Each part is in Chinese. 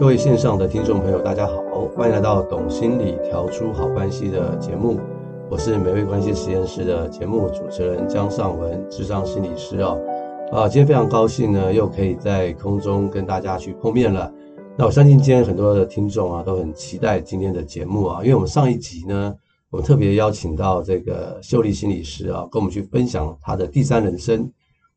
各位线上的听众朋友，大家好，欢迎来到《懂心理调出好关系》的节目。我是美味关系实验室的节目主持人江尚文，智商心理师啊。啊，今天非常高兴呢，又可以在空中跟大家去碰面了。那我相信今天很多的听众啊，都很期待今天的节目啊，因为我们上一集呢，我们特别邀请到这个秀丽心理师啊，跟我们去分享他的第三人生。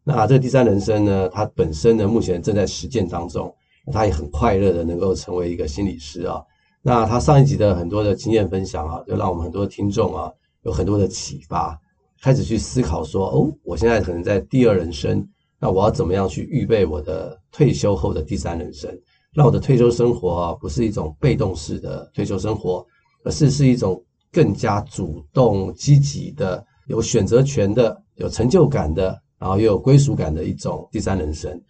那这第三人生呢，他本身呢，目前正在实践当中，他也很快乐的能够成为一个心理师啊。那他上一集的很多的经验分享啊，就让我们很多听众啊，有很多的启发，开始去思考说，哦，我现在可能在第二人生，那我要怎么样去预备我的退休后的第三人生，让我的退休生活啊，不是一种被动式的退休生活，而是是一种更加主动、积极的、有选择权的、有成就感的。然后又有归属感的一种第三人生。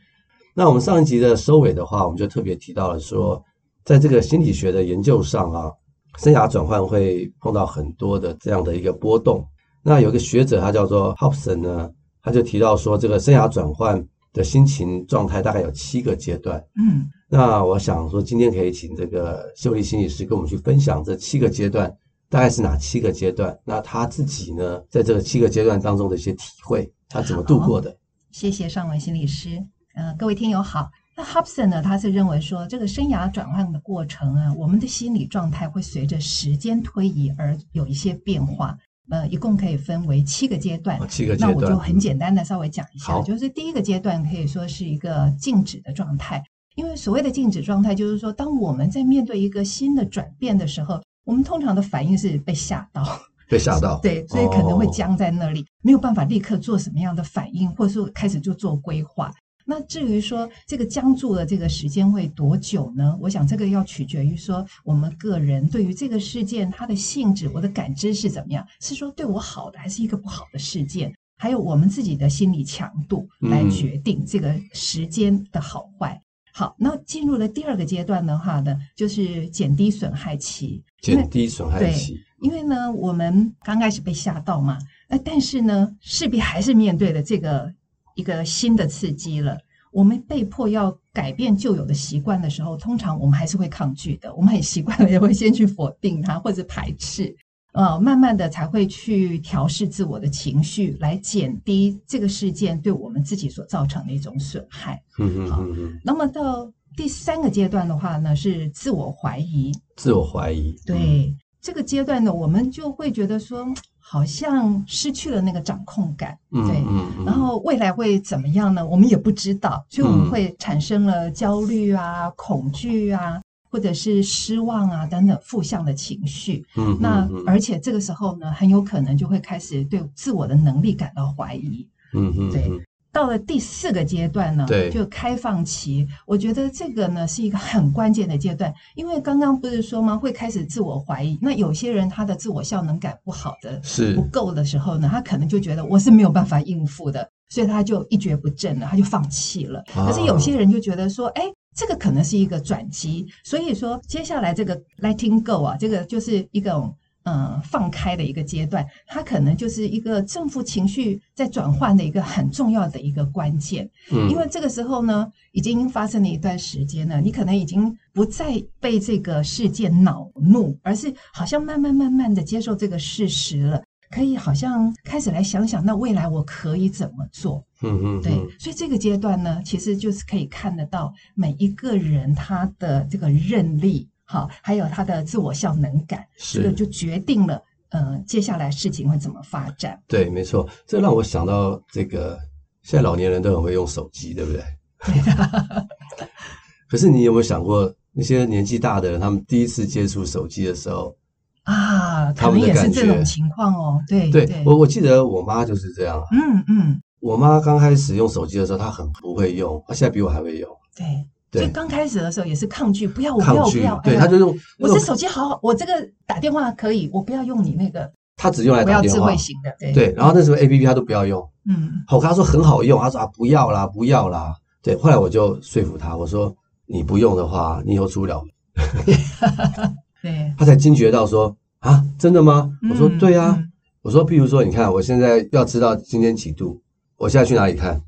那我们上一集的收尾的话，我们就特别提到了说，在这个心理学的研究上啊，生涯转换会碰到很多的这样的一个波动。那有个学者他叫做 Hobson 呢，他就提到说，这个生涯转换的心情状态大概有七个阶段。嗯，那我想说，今天可以请这个秀丽心理师跟我们去分享这七个阶段大概是哪七个阶段。那他自己呢，在这个七个阶段当中的一些体会。他怎么度过的？谢谢尚文心理师。呃，各位听友好。那 Hobson 呢？他是认为说，这个生涯转换的过程啊，我们的心理状态会随着时间推移而有一些变化。呃，一共可以分为七个阶段。七个阶段。那我就很简单的稍微讲一下，就是第一个阶段可以说是一个静止的状态。因为所谓的静止状态，就是说，当我们在面对一个新的转变的时候，我们通常的反应是被吓到。被吓到，对，所以可能会僵在那里，哦，没有办法立刻做什么样的反应，或者说开始就做规划。那至于说这个僵住的这个时间会多久呢？我想这个要取决于说我们个人对于这个事件它的性质，我的感知是怎么样，是说对我好的，还是一个不好的事件？还有我们自己的心理强度来决定这个时间的好坏。嗯、好，那进入了第二个阶段的话呢，就是减低损害期。减低损害期。因为呢，我们刚开始被吓到嘛，那但是呢，势必还是面对了这个一个新的刺激了。我们被迫要改变旧有的习惯的时候，通常我们还是会抗拒的。我们很习惯了，也会先去否定它或者排斥，呃，慢慢的才会去调试自我的情绪，来减低这个事件对我们自己所造成的一种损害。嗯嗯嗯嗯。那么到第三个阶段的话呢，是自我怀疑。自我怀疑。对。嗯这个阶段呢，我们就会觉得说，好像失去了那个掌控感，对，然后未来会怎么样呢？我们也不知道，所以我们会产生了焦虑啊、嗯、恐惧啊，或者是失望啊等等负向的情绪。嗯，嗯那而且这个时候呢，很有可能就会开始对自我的能力感到怀疑。嗯嗯，对。到了第四个阶段呢，对，就开放期。我觉得这个呢是一个很关键的阶段，因为刚刚不是说吗？会开始自我怀疑。那有些人他的自我效能感不好的，是不够的时候呢，他可能就觉得我是没有办法应付的，所以他就一蹶不振了，他就放弃了。可是有些人就觉得说，哎，这个可能是一个转机，所以说接下来这个 letting go 啊，这个就是一个。嗯，放开的一个阶段，它可能就是一个正负情绪在转换的一个很重要的一个关键。嗯，因为这个时候呢，已经发生了一段时间了，你可能已经不再被这个事件恼怒，而是好像慢慢慢慢的接受这个事实了，可以好像开始来想想，那未来我可以怎么做？嗯嗯，对，所以这个阶段呢，其实就是可以看得到每一个人他的这个韧力。好，还有他的自我效能感，是，这个就决定了，呃，接下来事情会怎么发展。对，没错，这让我想到这个，现在老年人都很会用手机，对不对？可是你有没有想过，那些年纪大的人，他们第一次接触手机的时候啊，他们也是这种情况哦。对，对，我我记得我妈就是这样。嗯嗯，我妈刚开始用手机的时候，她很不会用，她现在比我还会用。对。所以刚开始的时候也是抗拒，不要，我不要，我不要。对，他就用。我这手机好好，我这个打电话可以，我不要用你那个。他只用来打电话。不要智慧型的，对。对，然后那时候 APP 他都不要用。嗯。我跟他说很好用，他说啊不要啦，不要啦。对，后来我就说服他，我说你不用的话，你以后出不了门。对。他才惊觉到说啊，真的吗？我说对啊。我说，譬如说，你看我现在要知道今天几度，我现在去哪里看？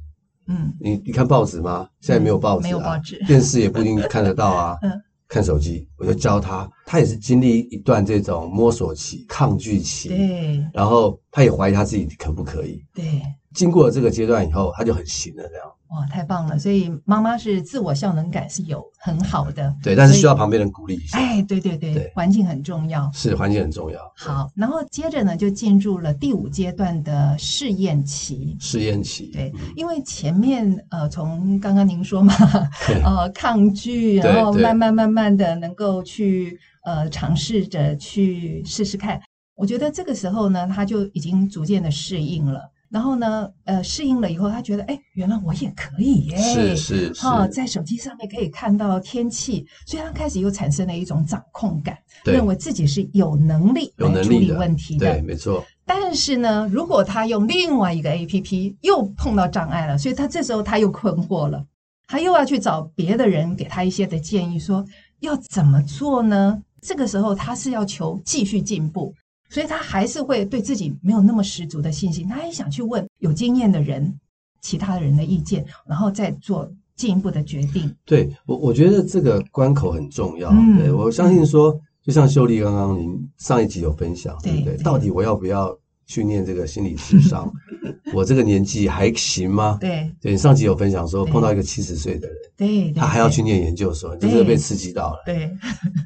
嗯，你你看报纸吗？现在没有报纸，啊，没有报纸，电视也不一定看得到啊。嗯，看手机，我就教他，他也是经历一段这种摸索期、抗拒期，对，然后他也怀疑他自己可不可以，对，经过了这个阶段以后，他就很行了，这样。哇，太棒了！所以妈妈是自我效能感是有很好的，对，但是需要旁边人鼓励一下。哎，对对对，对环境很重要，是环境很重要。好，然后接着呢，就进入了第五阶段的试验期。试验期，对，因为前面呃，从刚刚您说嘛，呃，抗拒，然后慢慢慢慢的能够去呃尝试着去试试看。我觉得这个时候呢，他就已经逐渐的适应了。然后呢，呃，适应了以后，他觉得，哎，原来我也可以耶！是是是，哦，在手机上面可以看到天气，所以他开始又产生了一种掌控感，对，认为自己是有能力来处理问题的。对，没错。但是呢，如果他用另外一个 APP 又碰到障碍了，所以他这时候他又困惑了，他又要去找别的人给他一些的建议，说要怎么做呢？这个时候他是要求继续进步。所以他还是会对自己没有那么十足的信心，他也想去问有经验的人、其他人的意见，然后再做进一步的决定。对我，我觉得这个关口很重要。嗯、对我相信说，就像秀丽刚刚您上一集有分享，对不对？对，到底我要不要去念这个心理智商？我这个年纪还行吗？对，对你上集有分享说，碰到一个七十岁的人，对，他还要去念研究所，就是被刺激到了。对，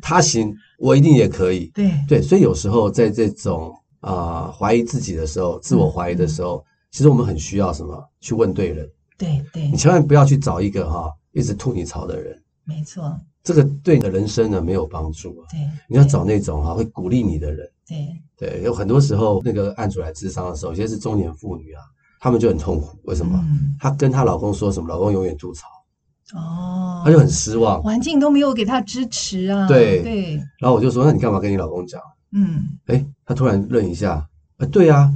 他行，我一定也可以。对对，所以有时候在这种啊、呃、怀疑自己的时候，自我怀疑的时候，嗯、其实我们很需要什么？去问对人。对对，你千万不要去找一个哈一直吐你槽的人。没错，这个对你的人生呢没有帮助啊。对，你要找那种哈会鼓励你的人。对对，有很多时候那个案主来咨商的时候，有些是中年妇女啊。她们就很痛苦，为什么？她、嗯、跟她老公说什么，老公永远吐槽，哦，她就很失望，环境都没有给她支持啊。对对。然后我就说，那你干嘛跟你老公讲？嗯，哎，她突然愣一下，哎，对啊，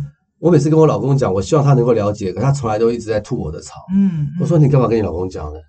我每次跟我老公讲，我希望他能够了解，可他从来都一直在吐我的槽。嗯，我说你干嘛跟你老公讲呢？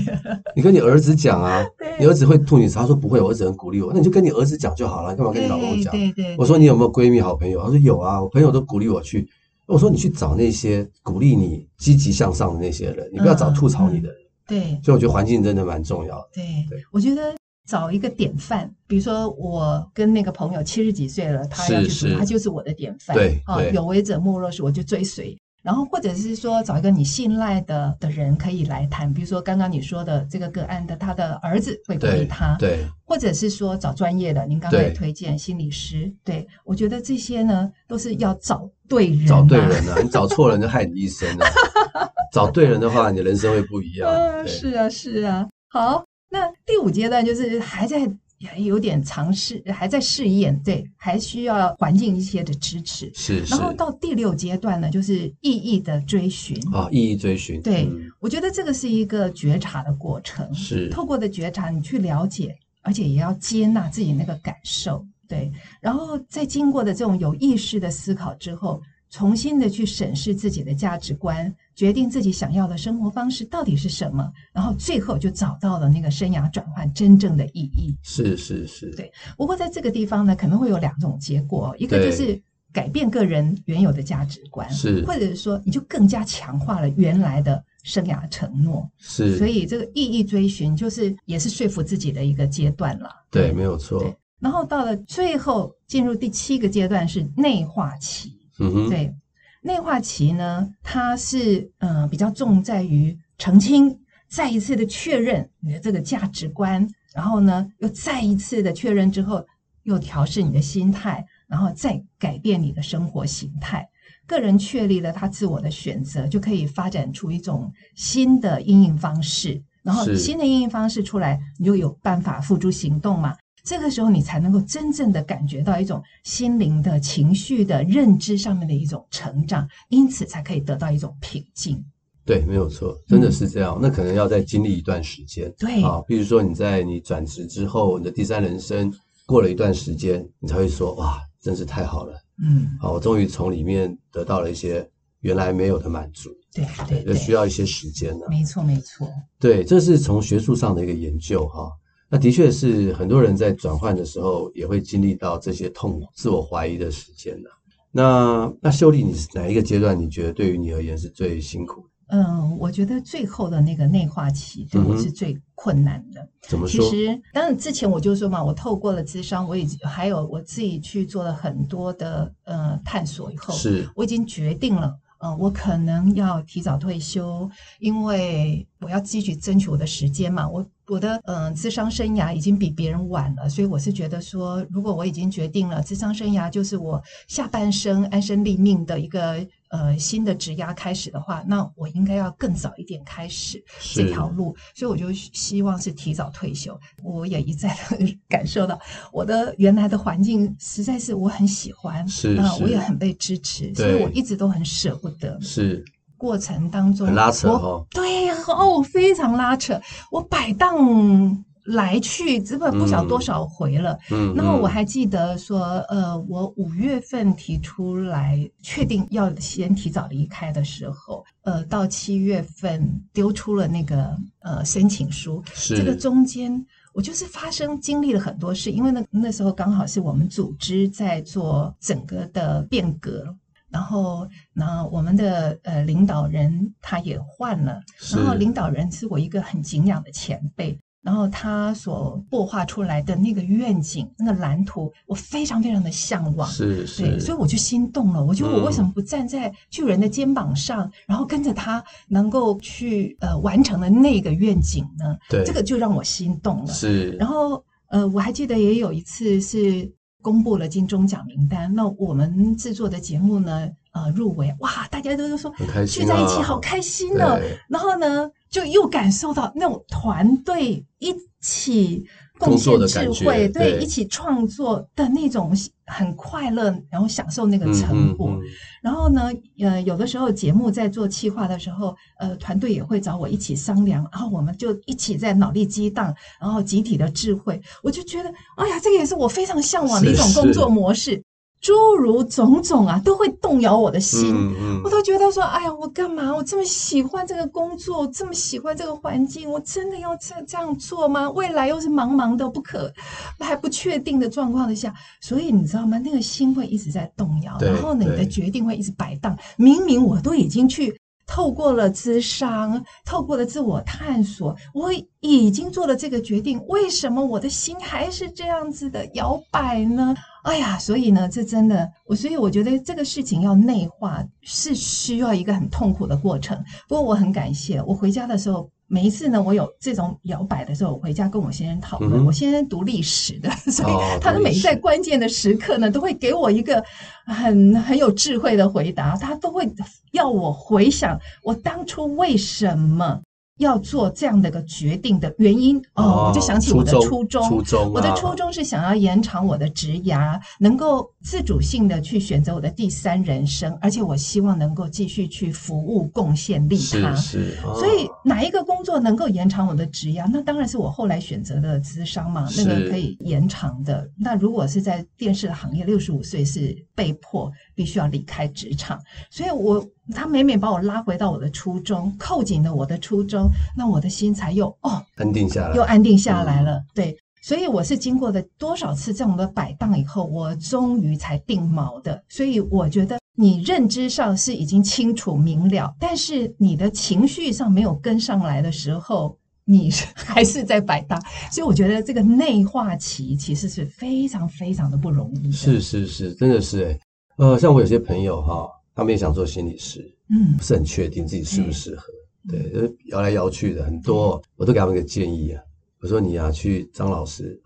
你跟你儿子讲啊，你儿子会吐你槽，他说不会，我儿子很鼓励我，那你就跟你儿子讲就好了，你干嘛跟你老公讲？对对，对。我说你有没有闺蜜好朋友？他说有啊，我朋友都鼓励我去。我说你去找那些鼓励你积极向上的那些人，你不要找吐槽你的人。嗯、对，所以我觉得环境真的蛮重要的。对，对我觉得找一个典范，比如说我跟那个朋友七十几岁了，他要去做，他就是我的典范。对，啊，有为者莫若是，我就追随。然后，或者是说找一个你信赖的的人可以来谈，比如说刚刚你说的这个个案的，他的儿子会鼓励他，对，对，或者是说找专业的，您刚才推荐心理师，对，对我觉得这些呢都是要找对人，找对人啊，你找错人就害你一生了，找对人的话，你的人生会不一样。嗯，是啊，是啊。好，那第五阶段就是还在。也有点尝试，还在试验，对，还需要环境一些的支持。是，是。然后到第六阶段呢，就是意义的追寻。啊、哦，意义追寻。对、嗯，我觉得这个是一个觉察的过程。是。透过的觉察，你去了解，而且也要接纳自己那个感受。对。然后在经过的这种有意识的思考之后，重新的去审视自己的价值观。决定自己想要的生活方式到底是什么，然后最后就找到了那个生涯转换真正的意义。是是是，对。不过在这个地方呢，可能会有两种结果，一个就是改变个人原有的价值观，是，或者是说你就更加强化了原来的生涯承诺。是，所以这个意义追寻就是也是说服自己的一个阶段了。对，没有错。然后到了最后进入第七个阶段是内化期。嗯哼，对。内化期呢，它是嗯、呃、比较重在于澄清，再一次的确认你的这个价值观，然后呢又再一次的确认之后，又调试你的心态，然后再改变你的生活形态。个人确立了他自我的选择，就可以发展出一种新的应应方式，然后新的应用方式出来，你就有办法付诸行动嘛。这个时候，你才能够真正的感觉到一种心灵的情绪的认知上面的一种成长，因此才可以得到一种平静。对，没有错，真的是这样。嗯、那可能要再经历一段时间。对啊，比如说你在你转职之后，你的第三人生过了一段时间，你才会说哇，真是太好了。嗯，好，我终于从里面得到了一些原来没有的满足。对对，需要一些时间呢。没错没错。对，这是从学术上的一个研究哈。那的确是很多人在转换的时候也会经历到这些痛苦、自我怀疑的时间的。那那秀丽，你是哪一个阶段？你觉得对于你而言是最辛苦的？嗯，我觉得最后的那个内化期对我是最困难的。嗯、怎么说？其实，当然之前我就说嘛，我透过了咨商，我已经还有我自己去做了很多的呃探索以后，是我已经决定了，嗯、呃，我可能要提早退休，因为我要继续争取我的时间嘛。我我的嗯、呃，商生涯已经比别人晚了，所以我是觉得说，如果我已经决定了智商生涯就是我下半生安身立命的一个。呃，新的职涯开始的话，那我应该要更早一点开始这条路，所以我就希望是提早退休。我也一再的 感受到，我的原来的环境实在是我很喜欢，是，那我也很被支持，所以我一直都很舍不得。是，过程当中很拉扯哦，对呀，哦，非常拉扯，我摆荡。来去，只不过不晓多少回了。嗯，然后我还记得说，呃，我五月份提出来确定要先提早离开的时候，呃，到七月份丢出了那个呃申请书。是这个中间，我就是发生经历了很多事，因为那那时候刚好是我们组织在做整个的变革，然后那我们的呃领导人他也换了，然后领导人是我一个很敬仰的前辈。然后他所擘画出来的那个愿景、那个蓝图，我非常非常的向往，是是，对，所以我就心动了。我觉得我为什么不站在巨人的肩膀上，嗯、然后跟着他能够去呃完成的那个愿景呢？对，这个就让我心动了。是，然后呃，我还记得也有一次是公布了金钟奖名单，那我们制作的节目呢，呃，入围，哇，大家都说聚在一起好开心呢、哦。然后呢，就又感受到那种团队一起贡献智慧，对，对，一起创作的那种很快乐，然后享受那个成果。嗯嗯嗯、然后呢，呃，有的时候节目在做企划的时候，呃，团队也会找我一起商量，然后我们就一起在脑力激荡，然后集体的智慧，我就觉得，哎呀，这个也是我非常向往的一种工作模式。诸如种种啊，都会动摇我的心。嗯嗯、我都觉得说，哎呀，我干嘛？我这么喜欢这个工作，这么喜欢这个环境，我真的要这这样做吗？未来又是茫茫的不可还不确定的状况之下，所以你知道吗？那个心会一直在动摇，然后呢，你的决定会一直摆荡。明明我都已经去。透过了智商，透过了自我探索，我已经做了这个决定。为什么我的心还是这样子的摇摆呢？哎呀，所以呢，这真的，我所以我觉得这个事情要内化是需要一个很痛苦的过程。不过我很感谢，我回家的时候。每一次呢，我有这种摇摆的时候，我回家跟我先生讨论。嗯、我先生读历史的，所以他的每一在关键的时刻呢，都会给我一个很很有智慧的回答。他都会要我回想我当初为什么。要做这样的一个决定的原因哦，哦，我就想起我的初衷。初衷，啊，我的初衷是想要延长我的职涯，能够自主性的去选择我的第三人生，而且我希望能够继续去服务、贡献、利他。是，是，哦，所以哪一个工作能够延长我的职涯？那当然是我后来选择的资商嘛，那个可以延长的。那如果是在电视行业，六十五岁是被迫必须要离开职场，所以我。他每每把我拉回到我的初衷，扣紧了我的初衷，那我的心才又哦安定下来，又安定下来了。嗯、对，所以我是经过了多少次这样的摆荡以后，我终于才定锚的。所以我觉得你认知上是已经清楚明了，但是你的情绪上没有跟上来的时候，你还是在摆荡。所以我觉得这个内化期其实是非常非常的不容易。是是是，真的是哎呃，像我有些朋友哈。他们也想做心理师，嗯，不是很确定自己适不适合，嗯、对，就是摇来摇去的很多，嗯，我都给他们一个建议啊，我说你啊，去张老师，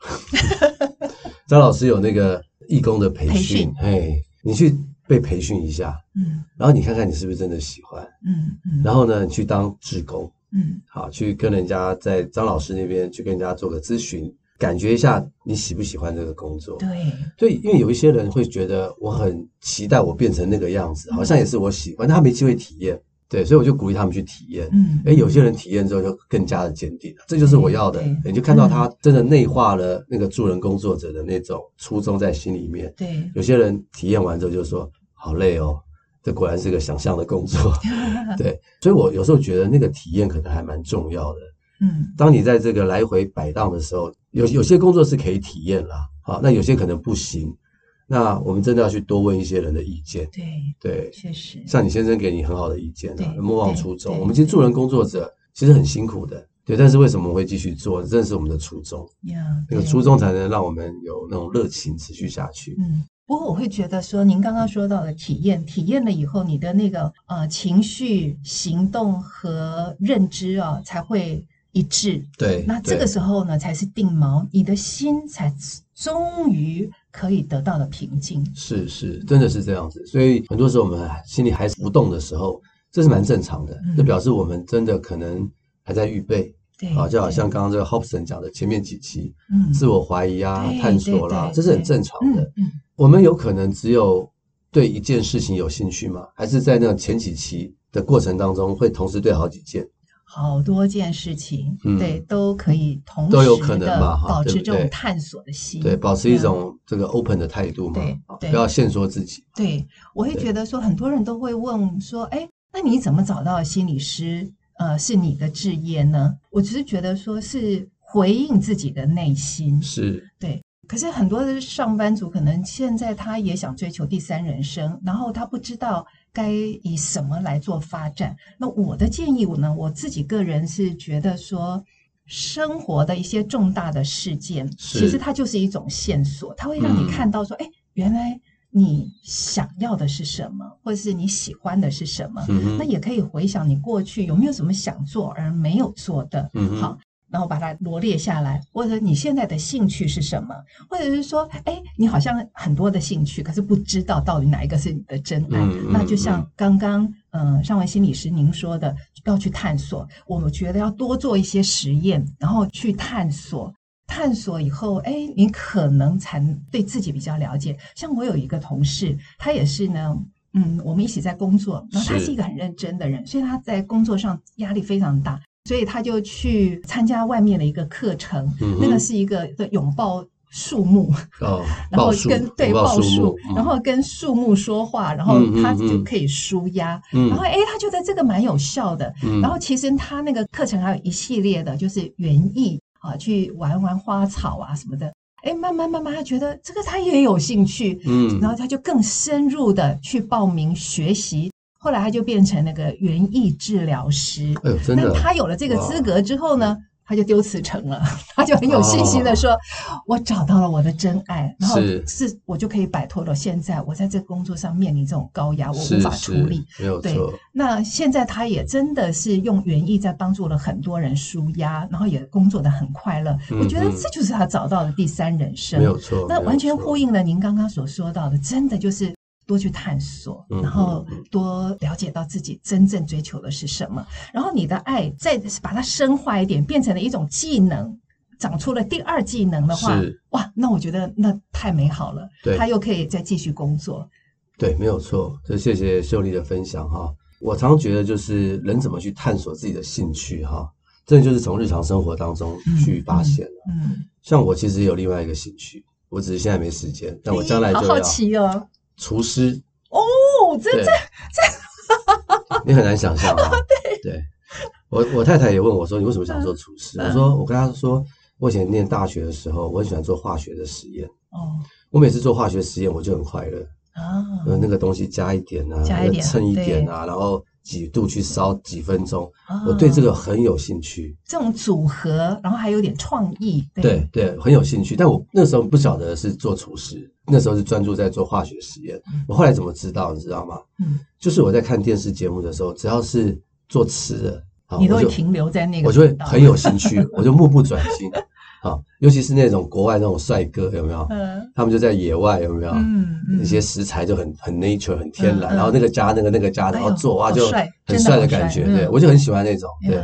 张老师有那个义工的培训，哎，你去被培训一下，嗯，然后你看看你是不是真的喜欢，嗯嗯，然后呢，你去当志工，嗯，好，去跟人家在张老师那边去跟人家做个咨询。感觉一下你喜不喜欢这个工作？对，对，因为有一些人会觉得我很期待我变成那个样子，好像也是我喜欢，但他没机会体验。对，所以我就鼓励他们去体验。嗯，哎，有些人体验之后就更加的坚定，这就是我要的。你就看到他真的内化了那个助人工作者的那种初衷在心里面。对，有些人体验完之后就说好累哦，这果然是个想象的工作。对，所以我有时候觉得那个体验可能还蛮重要的。嗯，当你在这个来回摆荡的时候，有有些工作是可以体验啦，好，那有些可能不行。那我们真的要去多问一些人的意见。对对，确实。像你先生给你很好的意见啊，莫忘初衷。我们其实助人工作者其实很辛苦的，对。但是为什么会继续做？这是我们的初衷。那个初衷才能让我们有那种热情持续下去。嗯。不过我会觉得说，您刚刚说到的体验，体验了以后，你的那个呃情绪、行动和认知啊，才会一致。对，那这个时候呢，才是定锚，你的心才终于可以得到了平静。是是，真的是这样子。所以很多时候我们心里还是不动的时候，这是蛮正常的，这表示我们真的可能还在预备。啊，就好像刚刚这个 Hobson 讲的前面几期，嗯，自我怀疑啊，探索啦，这是很正常的。嗯，我们有可能只有对一件事情有兴趣吗？还是在那前几期的过程当中，会同时对好几件、好多件事情，对，都可以同时都有可能嘛？保持这种探索的心，对，保持一种这个 open 的态度嘛，对，不要限缩自己。对，我会觉得说，很多人都会问说，哎，那你怎么找到心理师？呃，是你的职业呢？我只是觉得说是回应自己的内心，是对。可是很多的上班族可能现在他也想追求第三人生，然后他不知道该以什么来做发展。那我的建议，我呢，我自己个人是觉得说，生活的一些重大的事件，其实它就是一种线索，它会让你看到说，哎、嗯，原来。你想要的是什么，或者是你喜欢的是什么？嗯、那也可以回想你过去有没有什么想做而没有做的。嗯、好，然后把它罗列下来，或者你现在的兴趣是什么？或者是说，哎，你好像很多的兴趣，可是不知道到底哪一个是你的真爱。嗯、那就像刚刚，嗯、呃，上文心理师您说的，要去探索。我觉得要多做一些实验，然后去探索。探索以后，哎，你可能才对自己比较了解。像我有一个同事，他也是呢，嗯，我们一起在工作，然后他是一个很认真的人，所以他在工作上压力非常大，所以他就去参加外面的一个课程，嗯、那个是一个的拥抱树木，哦，然后跟对抱树，然后跟树木说话，然后他就可以舒压，嗯、然后哎，他觉得这个蛮有效的，嗯、然后其实他那个课程还有一系列的，就是园艺。啊，去玩玩花草啊什么的，哎，慢慢慢慢，他觉得这个他也有兴趣，嗯，然后他就更深入的去报名学习，后来他就变成那个园艺治疗师。哎呦，真的！那他有了这个资格之后呢？他就丢辞呈了，他就很有信心的说：“哦、我找到了我的真爱，然后是我就可以摆脱了现在我在这个工作上面临这种高压，我无法处理。”没有错。对，那现在他也真的是用园艺在帮助了很多人舒压，然后也工作的很快乐。嗯、我觉得这就是他找到的第三人生。没有错。那完全呼应了您刚刚所说到的，真的就是。多去探索，然后多了解到自己真正追求的是什么，然后你的爱再把它深化一点，变成了一种技能，长出了第二技能的话，哇，那我觉得那太美好了。对，他又可以再继续工作。对，没有错。就谢谢秀丽的分享哈。我常常觉得就是人怎么去探索自己的兴趣哈，真的就是从日常生活当中去发现。嗯，像我其实有另外一个兴趣，我只是现在没时间，但我将来就要。好好奇哦。厨师。哦，这这，这。你很难想象啊。对，对。我我太太也问我说：“你为什么想做厨师？”我说：“我跟她说，我以前念大学的时候，我很喜欢做化学的实验。哦，我每次做化学实验，我就很快乐。啊。那个东西加一点啊，加一点，称一点啊，然后几度去烧几分钟，我对这个很有兴趣。这种组合，然后还有点创意，对对，很有兴趣。但我那时候不晓得是做厨师。”那时候是专注在做化学实验，我后来怎么知道？你知道吗？嗯，就是我在看电视节目的时候，只要是做吃的，你都会停留在那个，我就会很有兴趣，我就目不转睛。啊，尤其是那种国外那种帅哥，有没有？嗯，他们就在野外，有没有？嗯嗯，那些食材就很很 nature，很天然，然后那个加那个那个加，然后做哇，就很帅的感觉。对，我就很喜欢那种，对。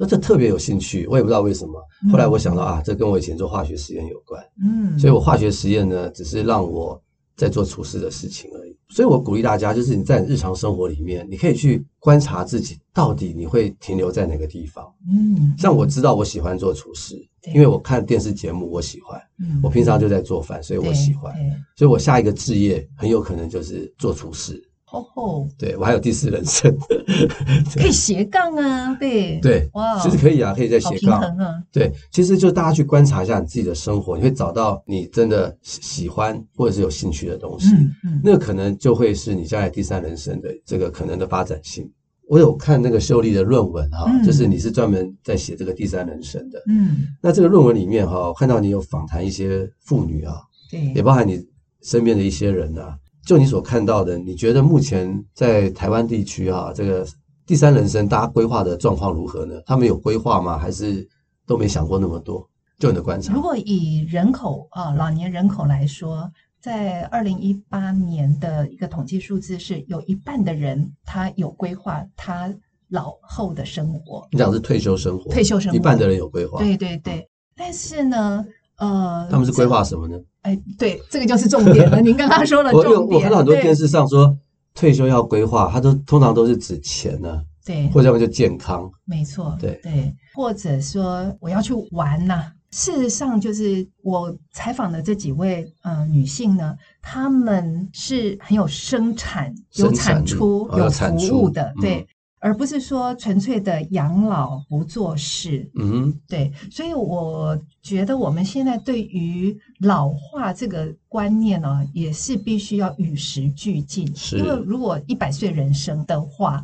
那这特别有兴趣，我也不知道为什么。后来我想到啊，这跟我以前做化学实验有关。嗯，所以我化学实验呢，只是让我在做厨师的事情而已。所以我鼓励大家，就是你在日常生活里面，你可以去观察自己到底你会停留在哪个地方。嗯，像我知道我喜欢做厨师，因为我看电视节目，我喜欢。嗯，我平常就在做饭，所以我喜欢。所以我下一个志业很有可能就是做厨师。哦吼，对我还有第四人生，可以斜杠啊，对。对，哇，其实可以啊，可以再斜杠。啊，对，其实就大家去观察一下你自己的生活，你会找到你真的喜欢或者是有兴趣的东西，嗯嗯，那可能就会是你将来第三人生的这个可能的发展性。我有看那个秀丽的论文哈，嗯、就是你是专门在写这个第三人生的，嗯，那这个论文里面哈，我看到你有访谈一些妇女啊，对，也包含你身边的一些人啊。就你所看到的，你觉得目前在台湾地区啊，这个第三人生大家规划的状况如何呢？他们有规划吗？还是都没想过那么多？就你的观察，如果以人口啊，老年人口来说，在二零一八年的一个统计数字是有一半的人他有规划他老后的生活。你讲是退休生活，退休生活，一半的人有规划。对对对，但是呢，呃，他们是规划什么呢？哎，对，这个就是重点了。您刚刚说了重点，我我看到很多电视上说退休要规划，他都通常都是指钱呢，对，或者要么就健康，没错，对对，或者说我要去玩呐。事实上，就是我采访的这几位呃女性呢，她们是很有生产、有产出、有服务的，对。而不是说纯粹的养老不做事，嗯，对，所以我觉得我们现在对于老化这个观念呢，也是必须要与时俱进。是，因为如果一百岁人生的话，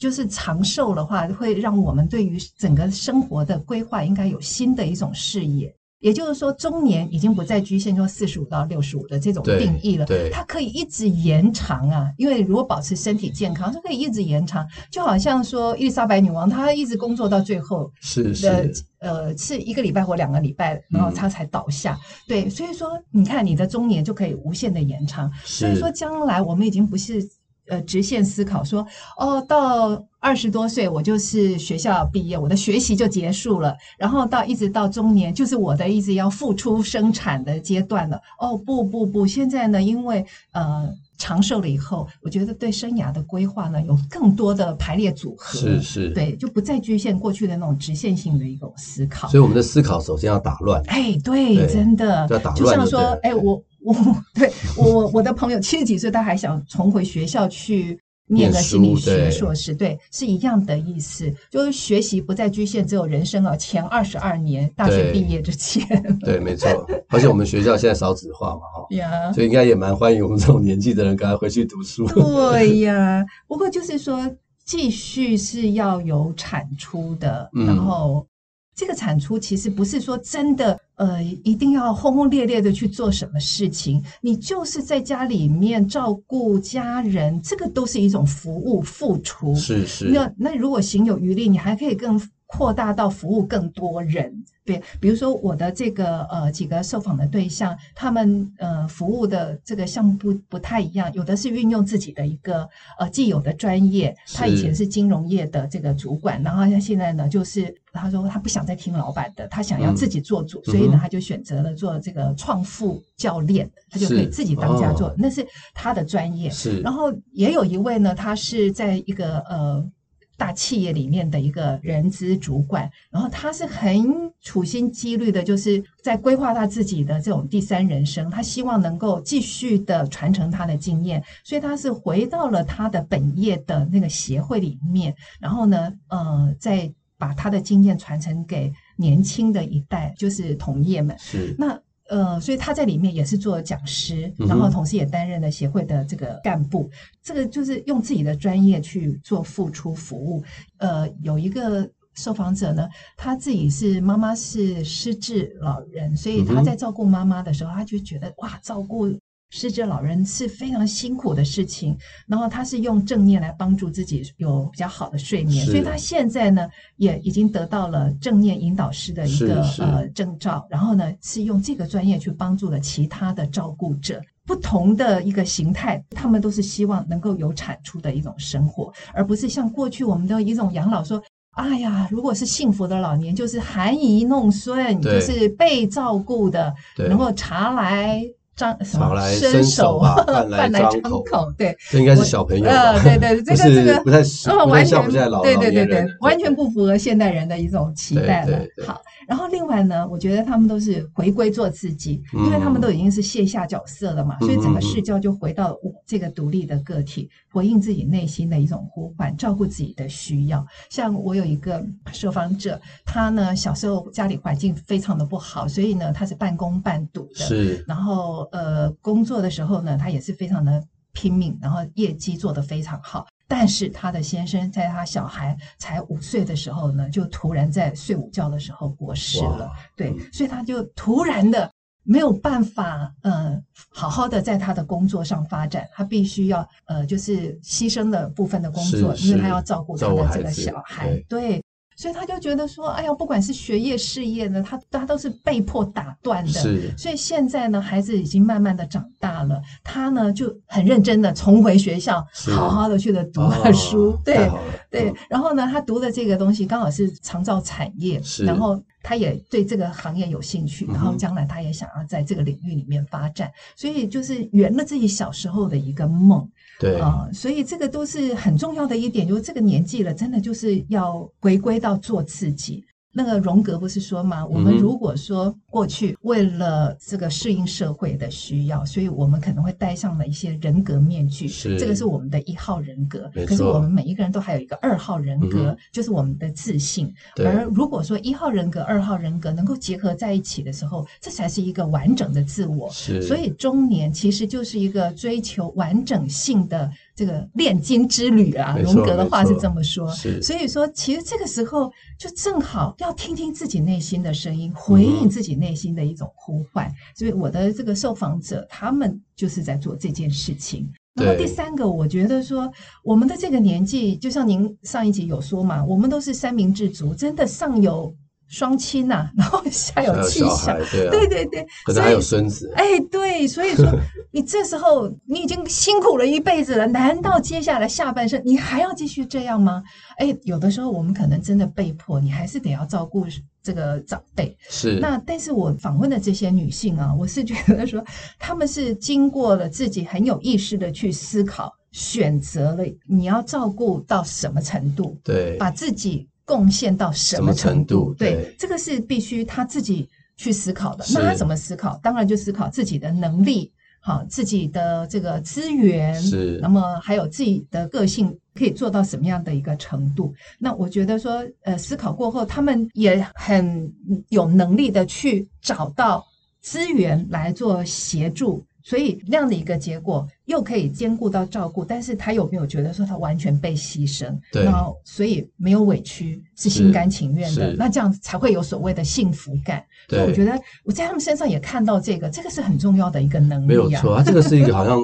就是长寿的话，会让我们对于整个生活的规划应该有新的一种视野。也就是说，中年已经不再局限说四十五到六十五的这种定义了，对，它可以一直延长啊。因为如果保持身体健康，它可以一直延长。就好像说伊丽莎白女王，她一直工作到最后，是是，呃，是一个礼拜或两个礼拜，然后她才倒下。嗯、对，所以说你看，你的中年就可以无限的延长。所以说，将来我们已经不是。呃，直线思考说，哦，到二十多岁我就是学校毕业，我的学习就结束了，然后到一直到中年，就是我的一直要付出生产的阶段了。哦，不不不，现在呢，因为呃长寿了以后，我觉得对生涯的规划呢有更多的排列组合，是是，对，就不再局限过去的那种直线性的一种思考。所以我们的思考首先要打乱。哎，对，对真的要打乱，就像说，哎，我。我 对我我的朋友七十几岁，他还想重回学校去念个心理学硕士，对，是一样的意思，就是学习不再局限只有人生啊前二十二年大学毕业之前。对，对，没错。而且我们学校现在少子化嘛，哈，呀，所以应该也蛮欢迎我们这种年纪的人赶快回去读书。对呀，不过就是说，继续是要有产出的，嗯、然后。这个产出其实不是说真的，呃，一定要轰轰烈烈的去做什么事情。你就是在家里面照顾家人，这个都是一种服务付出。是是。那那如果行有余力，你还可以更扩大到服务更多人。对，比如说我的这个呃几个受访的对象，他们呃服务的这个项目不不太一样，有的是运用自己的一个呃既有的专业，他以前是金融业的这个主管，然后他现在呢就是他说他不想再听老板的，他想要自己做主，嗯、所以呢他就选择了做这个创富教练，他就可以自己当家做，哦、那是他的专业。是，然后也有一位呢，他是在一个呃。大企业里面的一个人资主管，然后他是很处心积虑的，就是在规划他自己的这种第三人生，他希望能够继续的传承他的经验，所以他是回到了他的本业的那个协会里面，然后呢，呃，再把他的经验传承给年轻的一代，就是同业们。是那。呃，所以他在里面也是做讲师，然后同时也担任了协会的这个干部。嗯、这个就是用自己的专业去做付出服务。呃，有一个受访者呢，他自己是妈妈是失智老人，所以他在照顾妈妈的时候，他就觉得哇，照顾。失智老人是非常辛苦的事情，然后他是用正念来帮助自己有比较好的睡眠，所以他现在呢也已经得到了正念引导师的一个呃证照，然后呢是用这个专业去帮助了其他的照顾者，不同的一个形态，他们都是希望能够有产出的一种生活，而不是像过去我们的一种养老说，哎呀，如果是幸福的老年，就是含饴弄孙，就是被照顾的，能够茶来。张常来伸手啊，饭来张口。对，这应该是小朋友。呃，对对，这个这个不太完全不太老对对对对，完全不符合现代人的一种期待了。好，然后另外呢，我觉得他们都是回归做自己，因为他们都已经是卸下角色了嘛，所以整个视角就回到我这个独立的个体，回应自己内心的一种呼唤，照顾自己的需要。像我有一个受访者，他呢小时候家里环境非常的不好，所以呢他是半工半读的。是。然后呃工作的时候呢，他也是非常的拼命，然后业绩做得非常好。但是他的先生在他小孩才五岁的时候呢，就突然在睡午觉的时候过世了。对，所以他就突然的。没有办法，呃，好好的在他的工作上发展，他必须要，呃，就是牺牲了部分的工作，因为他要照顾他的这个小孩，对。所以他就觉得说，哎呀，不管是学业事业呢，他他都是被迫打断的。是。所以现在呢，孩子已经慢慢的长大了，他呢就很认真的重回学校，好好的去了读了书。哦、对、嗯、对。然后呢，他读的这个东西刚好是长照产业，是。然后他也对这个行业有兴趣，然后将来他也想要在这个领域里面发展，嗯、所以就是圆了自己小时候的一个梦。对啊、所以这个都是很重要的一点，就是这个年纪了，真的就是要回归到做自己。那个荣格不是说吗？我们如果说过去为了这个适应社会的需要，所以我们可能会戴上了一些人格面具，是这个是我们的一号人格。可是我们每一个人都还有一个二号人格，就是我们的自信。而如果说一号人格、二号人格能够结合在一起的时候，这才是一个完整的自我。是，所以中年其实就是一个追求完整性的。这个炼金之旅啊，荣格的话是这么说。是，所以说，其实这个时候就正好要听听自己内心的声音，回应自己内心的一种呼唤。嗯、所以我的这个受访者，他们就是在做这件事情。然后第三个，我觉得说，我们的这个年纪，就像您上一集有说嘛，我们都是三明治族，真的上有。双亲呐、啊，然后下有妻小，对，啊、对对对，可是还有孙子，哎，对，所以说 你这时候你已经辛苦了一辈子了，难道接下来下半生你还要继续这样吗？哎，有的时候我们可能真的被迫，你还是得要照顾这个长辈。是，那但是我访问的这些女性啊，我是觉得说，她们是经过了自己很有意识的去思考，选择了你要照顾到什么程度，对，把自己。贡献到什么程度？对，对，这个是必须他自己去思考的。那他怎么思考？当然就思考自己的能力，好，自己的这个资源，是，那么还有自己的个性可以做到什么样的一个程度？那我觉得说，呃，思考过后，他们也很有能力的去找到资源来做协助。所以那样的一个结果，又可以兼顾到照顾，但是他有没有觉得说他完全被牺牲？对，然后所以没有委屈，是心甘情愿的。那这样才会有所谓的幸福感。对，所以我觉得我在他们身上也看到这个，这个是很重要的一个能力。没有错，他这个是一个好像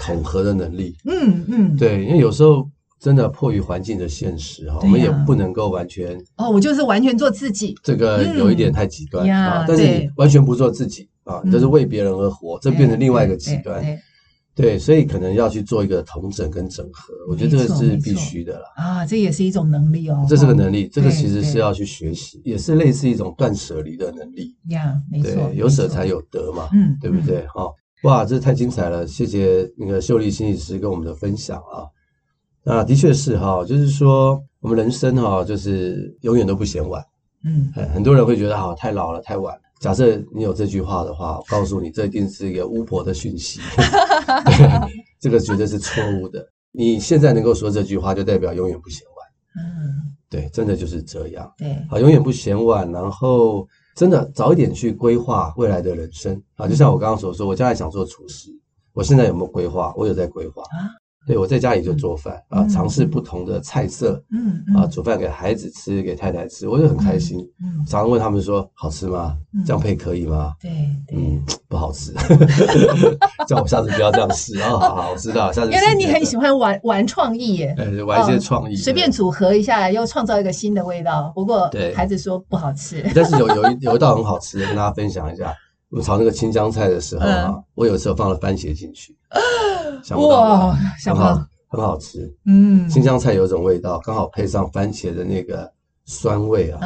统合的能力。嗯嗯，对，因为有时候真的迫于环境的现实哈，我们也不能够完全哦，我就是完全做自己，这个有一点太极端啊。但是你完全不做自己。啊，就是为别人而活，嗯、这变成另外一个极端。对，所以可能要去做一个同整跟整合，我觉得这个是必须的了。啊，这也是一种能力哦。这是个能力，这个其实是要去学习，也是类似一种断舍离的能力。呀，没错，有舍才有得嘛，嗯，对不对？好、嗯，哇，这太精彩了，谢谢那个秀丽心理师跟我们的分享啊。那的确是哈，就是说我们人生哈，就是永远都不嫌晚。嗯，很多人会觉得好太老了，太晚。假设你有这句话的话，我告诉你，这一定是一个巫婆的讯息，这个绝对是错误的。你现在能够说这句话，就代表永远不嫌晚。嗯，对，真的就是这样。对，啊，永远不嫌晚，然后真的早一点去规划未来的人生啊。就像我刚刚所说，我将来想做厨师，我现在有没有规划？我有在规划。对，我在家里就做饭啊，尝试不同的菜色，嗯啊，煮饭给孩子吃，给太太吃，我就很开心。常常问他们说好吃吗？这样配可以吗？对，嗯，不好吃，叫我下次不要这样试啊。好好，我知道，下次。原来你很喜欢玩玩创意耶，玩一些创意，随便组合一下，又创造一个新的味道。不过，孩子说不好吃，但是有有一有一道很好吃的，跟大家分享一下。我炒那个青江菜的时候啊，我有时候放了番茄进去。想不到吧？很好，很好吃。嗯，青江菜有一种味道，刚好配上番茄的那个酸味啊，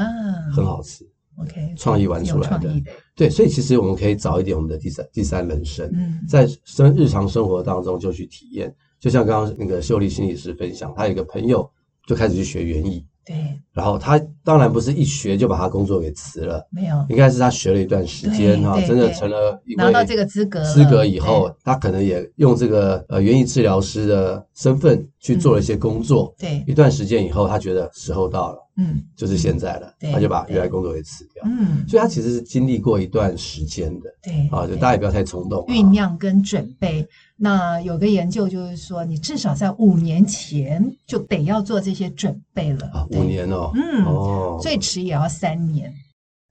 很好吃。OK，创意玩出来的。对，所以其实我们可以找一点我们的第三第三人生，嗯，在生日常生活当中就去体验。就像刚刚那个秀丽心理师分享，他有一个朋友就开始去学园艺。对，然后他当然不是一学就把他工作给辞了，没有，应该是他学了一段时间哈，真的成了拿到这个资格资格以后，他可能也用这个呃园艺治疗师的身份去做了一些工作，对，一段时间以后，他觉得时候到了，嗯，就是现在了，他就把原来工作给辞掉，嗯，所以他其实是经历过一段时间的，对，啊，就大家也不要太冲动，酝酿跟准备。那有个研究就是说，你至少在五年前就得要做这些准备了啊，五年哦，嗯，哦，最迟也要三年，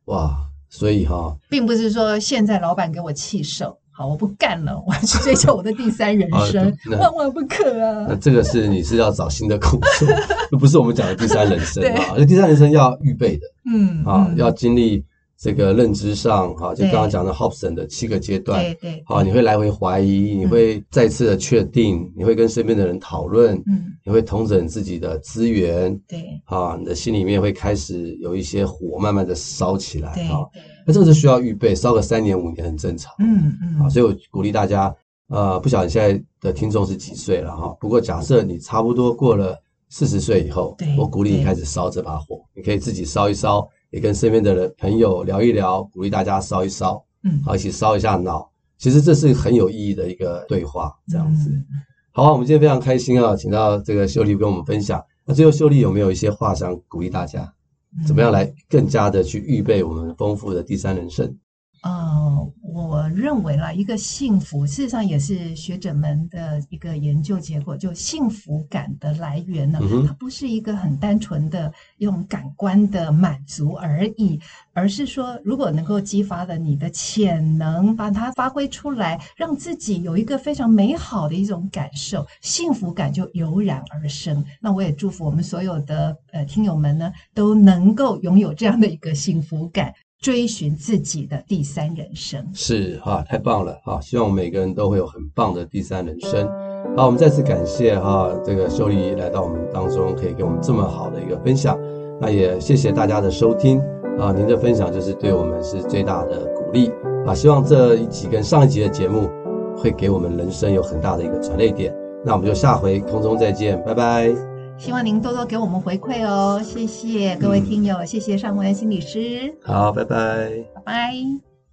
哇，所以哈，并不是说现在老板给我气手，好，我不干了，我要去追求我的第三人 生，万万不可啊！那这个是你是要找新的工作，不是我们讲的第三人生啊，这第三人生要预备的，嗯啊，要经历。这个认知上，哈，就刚刚讲的 Hobson 的七个阶段，对对，好，你会来回怀疑，你会再次的确定，你会跟身边的人讨论，嗯，你会统整自己的资源，对，啊，你的心里面会开始有一些火慢慢的烧起来，哈，那这个是需要预备，烧个三年五年很正常，嗯嗯，啊，所以我鼓励大家，呃，不晓得现在的听众是几岁了哈，不过假设你差不多过了四十岁以后，我鼓励你开始烧这把火，你可以自己烧一烧。也跟身边的人朋友聊一聊，鼓励大家烧一烧，嗯，好，一起烧一下脑。其实这是很有意义的一个对话，这样子。嗯、好，我们今天非常开心啊，请到这个秀丽跟我们分享。那最后，秀丽有没有一些话想鼓励大家？怎么样来更加的去预备我们丰富的第三人生？哦，我认为啦，一个幸福，事实上也是学者们的一个研究结果，就幸福感的来源呢，它不是一个很单纯的用感官的满足而已，而是说，如果能够激发了你的潜能，把它发挥出来，让自己有一个非常美好的一种感受，幸福感就油然而生。那我也祝福我们所有的呃听友们呢，都能够拥有这样的一个幸福感。追寻自己的第三人生是哈，太棒了哈！希望我们每个人都会有很棒的第三人生。好，我们再次感谢哈这个秀丽来到我们当中，可以给我们这么好的一个分享。那也谢谢大家的收听啊，您的分享就是对我们是最大的鼓励啊！希望这一集跟上一集的节目会给我们人生有很大的一个转捩点。那我们就下回空中再见，拜拜。希望您多多给我们回馈哦，谢谢各位听友，嗯、谢谢尚文心理师。好，拜拜，拜拜。